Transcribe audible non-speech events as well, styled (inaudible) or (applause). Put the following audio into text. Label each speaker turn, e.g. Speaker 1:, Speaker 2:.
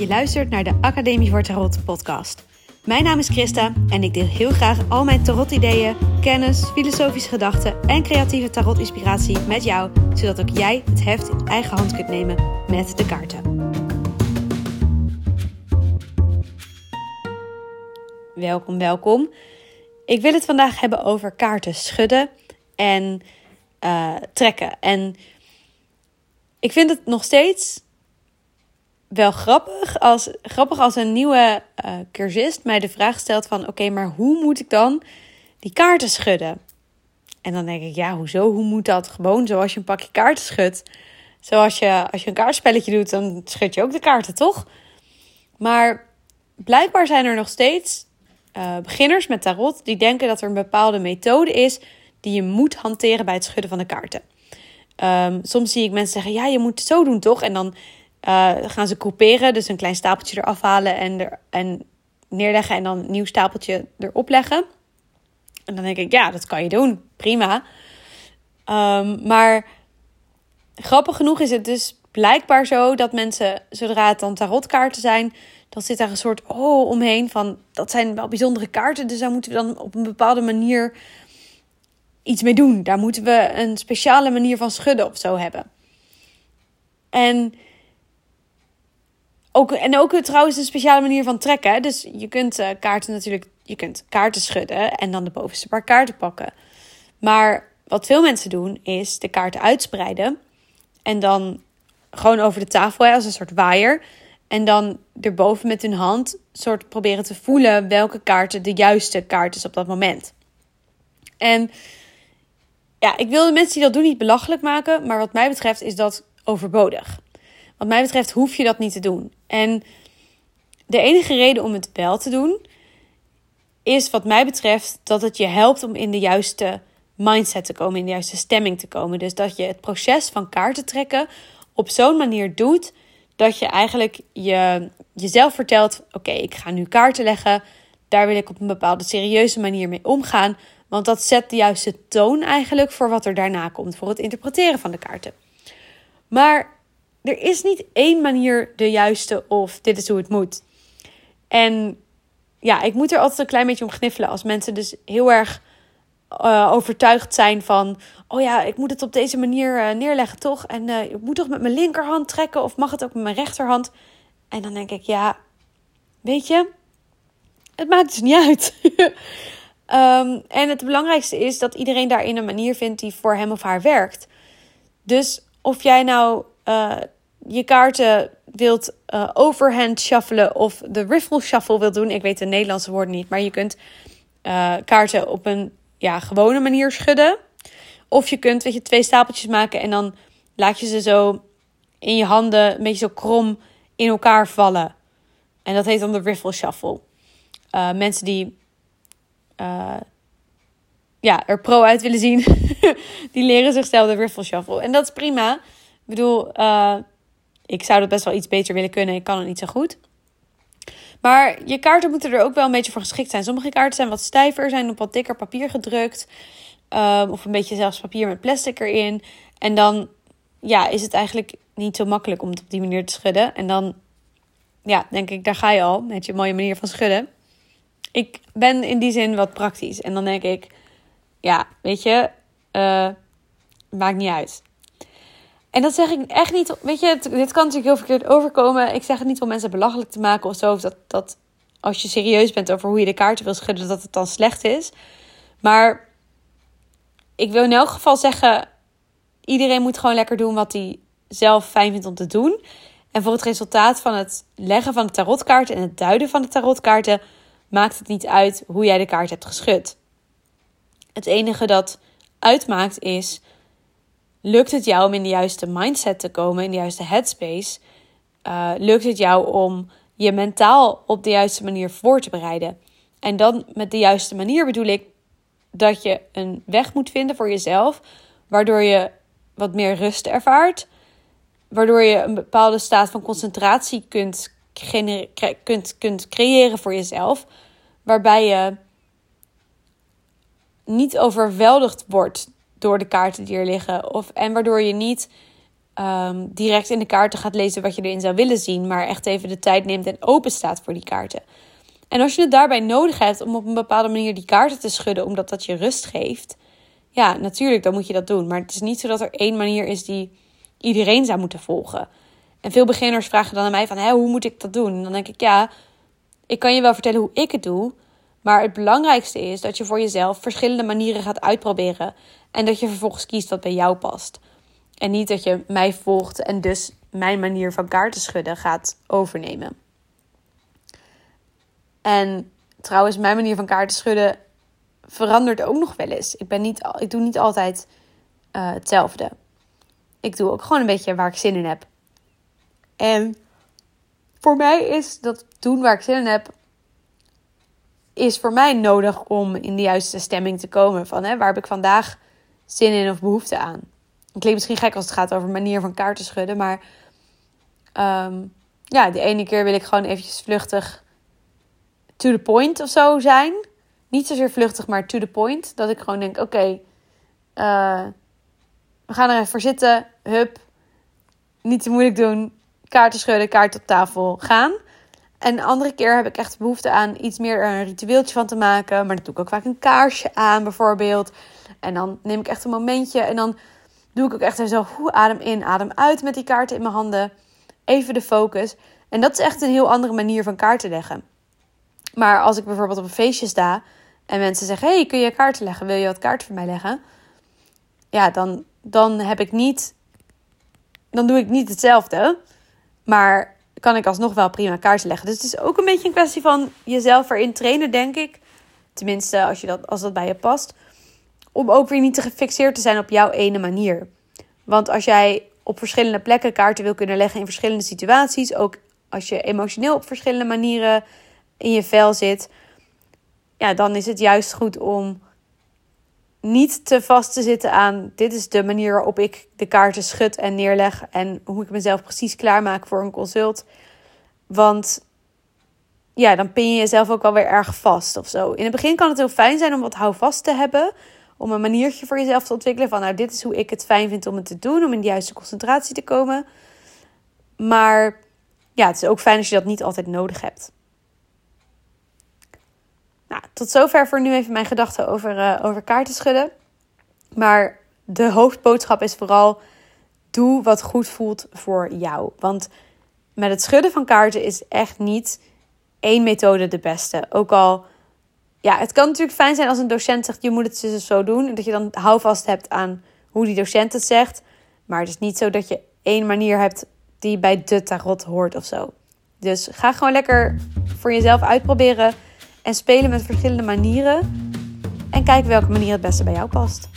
Speaker 1: Je luistert naar de Academie voor Tarot podcast. Mijn naam is Christa en ik deel heel graag al mijn tarot-ideeën, kennis, filosofische gedachten en creatieve tarot-inspiratie met jou, zodat ook jij het heft in eigen hand kunt nemen met de kaarten. Welkom, welkom. Ik wil het vandaag hebben over kaarten schudden en uh, trekken. En ik vind het nog steeds wel grappig als, grappig als een nieuwe uh, cursist mij de vraag stelt van... oké, maar hoe moet ik dan die kaarten schudden? En dan denk ik, ja, hoezo? Hoe moet dat? Gewoon zoals je een pakje kaarten schudt. Zoals je, als je een kaartspelletje doet, dan schud je ook de kaarten, toch? Maar blijkbaar zijn er nog steeds uh, beginners met tarot... die denken dat er een bepaalde methode is... die je moet hanteren bij het schudden van de kaarten. Um, soms zie ik mensen zeggen, ja, je moet het zo doen, toch? En dan uh, gaan ze groeperen. Dus een klein stapeltje eraf halen en, er, en neerleggen. En dan een nieuw stapeltje erop leggen. En dan denk ik, ja, dat kan je doen. Prima. Um, maar grappig genoeg is het dus blijkbaar zo dat mensen, zodra het dan tarotkaarten zijn, dan zit daar een soort oh omheen van dat zijn wel bijzondere kaarten, dus daar moeten we dan op een bepaalde manier iets mee doen. Daar moeten we een speciale manier van schudden of zo hebben. En ook, en ook trouwens een speciale manier van trekken. Dus je kunt uh, kaarten natuurlijk, je kunt kaarten schudden en dan de bovenste paar kaarten pakken. Maar wat veel mensen doen is de kaarten uitspreiden en dan gewoon over de tafel als een soort waaier. En dan erboven met hun hand soort proberen te voelen welke kaarten de juiste kaart is op dat moment. En ja, ik wil de mensen die dat doen niet belachelijk maken, maar wat mij betreft is dat overbodig. Wat mij betreft hoef je dat niet te doen. En de enige reden om het wel te doen, is wat mij betreft dat het je helpt om in de juiste mindset te komen, in de juiste stemming te komen. Dus dat je het proces van kaarten trekken op zo'n manier doet dat je eigenlijk je, jezelf vertelt: oké, ik ga nu kaarten leggen. Daar wil ik op een bepaalde serieuze manier mee omgaan. Want dat zet de juiste toon eigenlijk voor wat er daarna komt, voor het interpreteren van de kaarten. Maar er is niet één manier de juiste of dit is hoe het moet. En ja, ik moet er altijd een klein beetje om gniffelen als mensen dus heel erg uh, overtuigd zijn van: oh ja, ik moet het op deze manier uh, neerleggen, toch? En uh, ik moet toch met mijn linkerhand trekken of mag het ook met mijn rechterhand? En dan denk ik: ja, weet je, het maakt dus niet uit. um, (laughs) en het belangrijkste is dat iedereen daarin een manier vindt die voor hem of haar werkt. Dus of jij nou uh, je kaarten wilt uh, overhand shuffelen of de riffle shuffle wilt doen. Ik weet de Nederlandse woorden niet, maar je kunt uh, kaarten op een ja, gewone manier schudden. Of je kunt weet je, twee stapeltjes maken en dan laat je ze zo in je handen een beetje zo krom in elkaar vallen. En dat heet dan de riffle shuffle. Mensen die ja, er pro uit willen zien, (laughs) die leren zichzelf de riffle shuffle. En dat is prima. Ik bedoel, uh, ik zou dat best wel iets beter willen kunnen. Ik kan het niet zo goed. Maar je kaarten moeten er ook wel een beetje voor geschikt zijn. Sommige kaarten zijn wat stijver, zijn op wat dikker papier gedrukt. Um, of een beetje zelfs papier met plastic erin. En dan ja, is het eigenlijk niet zo makkelijk om het op die manier te schudden. En dan, ja, denk ik, daar ga je al met je mooie manier van schudden. Ik ben in die zin wat praktisch. En dan denk ik, ja, weet je, uh, maakt niet uit. En dat zeg ik echt niet. Weet je, dit kan natuurlijk heel verkeerd overkomen. Ik zeg het niet om mensen belachelijk te maken of zo. Of dat, dat als je serieus bent over hoe je de kaarten wil schudden, dat het dan slecht is. Maar ik wil in elk geval zeggen: iedereen moet gewoon lekker doen wat hij zelf fijn vindt om te doen. En voor het resultaat van het leggen van de tarotkaarten en het duiden van de tarotkaarten maakt het niet uit hoe jij de kaart hebt geschud. Het enige dat uitmaakt is Lukt het jou om in de juiste mindset te komen, in de juiste headspace? Uh, lukt het jou om je mentaal op de juiste manier voor te bereiden? En dan met de juiste manier bedoel ik dat je een weg moet vinden voor jezelf, waardoor je wat meer rust ervaart, waardoor je een bepaalde staat van concentratie kunt, kunt, kunt creëren voor jezelf, waarbij je niet overweldigd wordt door de kaarten die er liggen. Of, en waardoor je niet ehm, direct in de kaarten gaat lezen wat je erin zou willen zien, maar echt even de tijd neemt en open staat voor die kaarten. En als je het daarbij nodig hebt om op een bepaalde manier die kaarten te schudden, omdat dat je rust geeft, ja, natuurlijk, dan moet je dat doen. Maar het is niet zo dat er één manier is die iedereen zou moeten volgen. En veel beginners vragen dan aan mij van, Hé, hoe moet ik dat doen? En dan denk ik, ja, ik kan je wel vertellen hoe ik het doe. Maar het belangrijkste is dat je voor jezelf verschillende manieren gaat uitproberen. En dat je vervolgens kiest wat bij jou past. En niet dat je mij volgt en dus mijn manier van kaarten schudden gaat overnemen. En trouwens, mijn manier van kaarten schudden verandert ook nog wel eens. Ik, ben niet, ik doe niet altijd uh, hetzelfde. Ik doe ook gewoon een beetje waar ik zin in heb. En voor mij is dat doen waar ik zin in heb, is voor mij nodig om in de juiste stemming te komen. Van hè, waar heb ik vandaag zin in of behoefte aan? Het klinkt misschien gek als het gaat over manier van kaarten schudden, maar um, ja, de ene keer wil ik gewoon eventjes vluchtig to the point of zo zijn. Niet zozeer vluchtig, maar to the point. Dat ik gewoon denk, oké, eh, we gaan er even voor zitten. Hup, niet te moeilijk doen. Kaarten schudden, kaart op tafel, gaan. En de andere keer heb ik echt behoefte aan iets meer een ritueeltje van te maken. Maar dan doe ik ook vaak een kaarsje aan, bijvoorbeeld. En dan neem ik echt een momentje. En dan doe ik ook echt zo, hoe adem in, adem uit met die kaarten in mijn handen. Even de focus. En dat is echt een heel andere manier van kaarten leggen. Maar als ik bijvoorbeeld op een feestje sta en mensen zeggen: Hey, kun je kaarten leggen? Wil je wat kaarten voor mij leggen? Ja, dan, dan heb ik niet. Dan doe ik niet hetzelfde. Maar kan ik alsnog wel prima kaarten leggen. Dus het is ook een beetje een kwestie van jezelf erin trainen, denk ik. Tenminste, als, je dat, als dat bij je past. Om ook weer niet te gefixeerd te zijn op jouw ene manier. Want als jij op verschillende plekken kaarten wil kunnen leggen in verschillende situaties, ook als je emotioneel op verschillende manieren in je vel zit, ja, dan is het juist goed om niet te vast te zitten aan dit is de manier waarop ik de kaarten schud en neerleg en hoe ik mezelf precies klaarmaak voor een consult. Want ja, dan pin je jezelf ook wel weer erg vast of zo. In het begin kan het heel fijn zijn om wat houvast te hebben. Om een maniertje voor jezelf te ontwikkelen. Van nou, dit is hoe ik het fijn vind om het te doen. Om in de juiste concentratie te komen. Maar ja, het is ook fijn als je dat niet altijd nodig hebt. Nou, tot zover voor nu even mijn gedachten over, uh, over kaarten schudden. Maar de hoofdboodschap is vooral: doe wat goed voelt voor jou. Want met het schudden van kaarten is echt niet één methode de beste. Ook al, ja, het kan natuurlijk fijn zijn als een docent zegt: je moet het dus zo doen. En dat je dan houvast hebt aan hoe die docent het zegt. Maar het is niet zo dat je één manier hebt die bij de tarot hoort of zo. Dus ga gewoon lekker voor jezelf uitproberen en spelen met verschillende manieren. En kijk welke manier het beste bij jou past.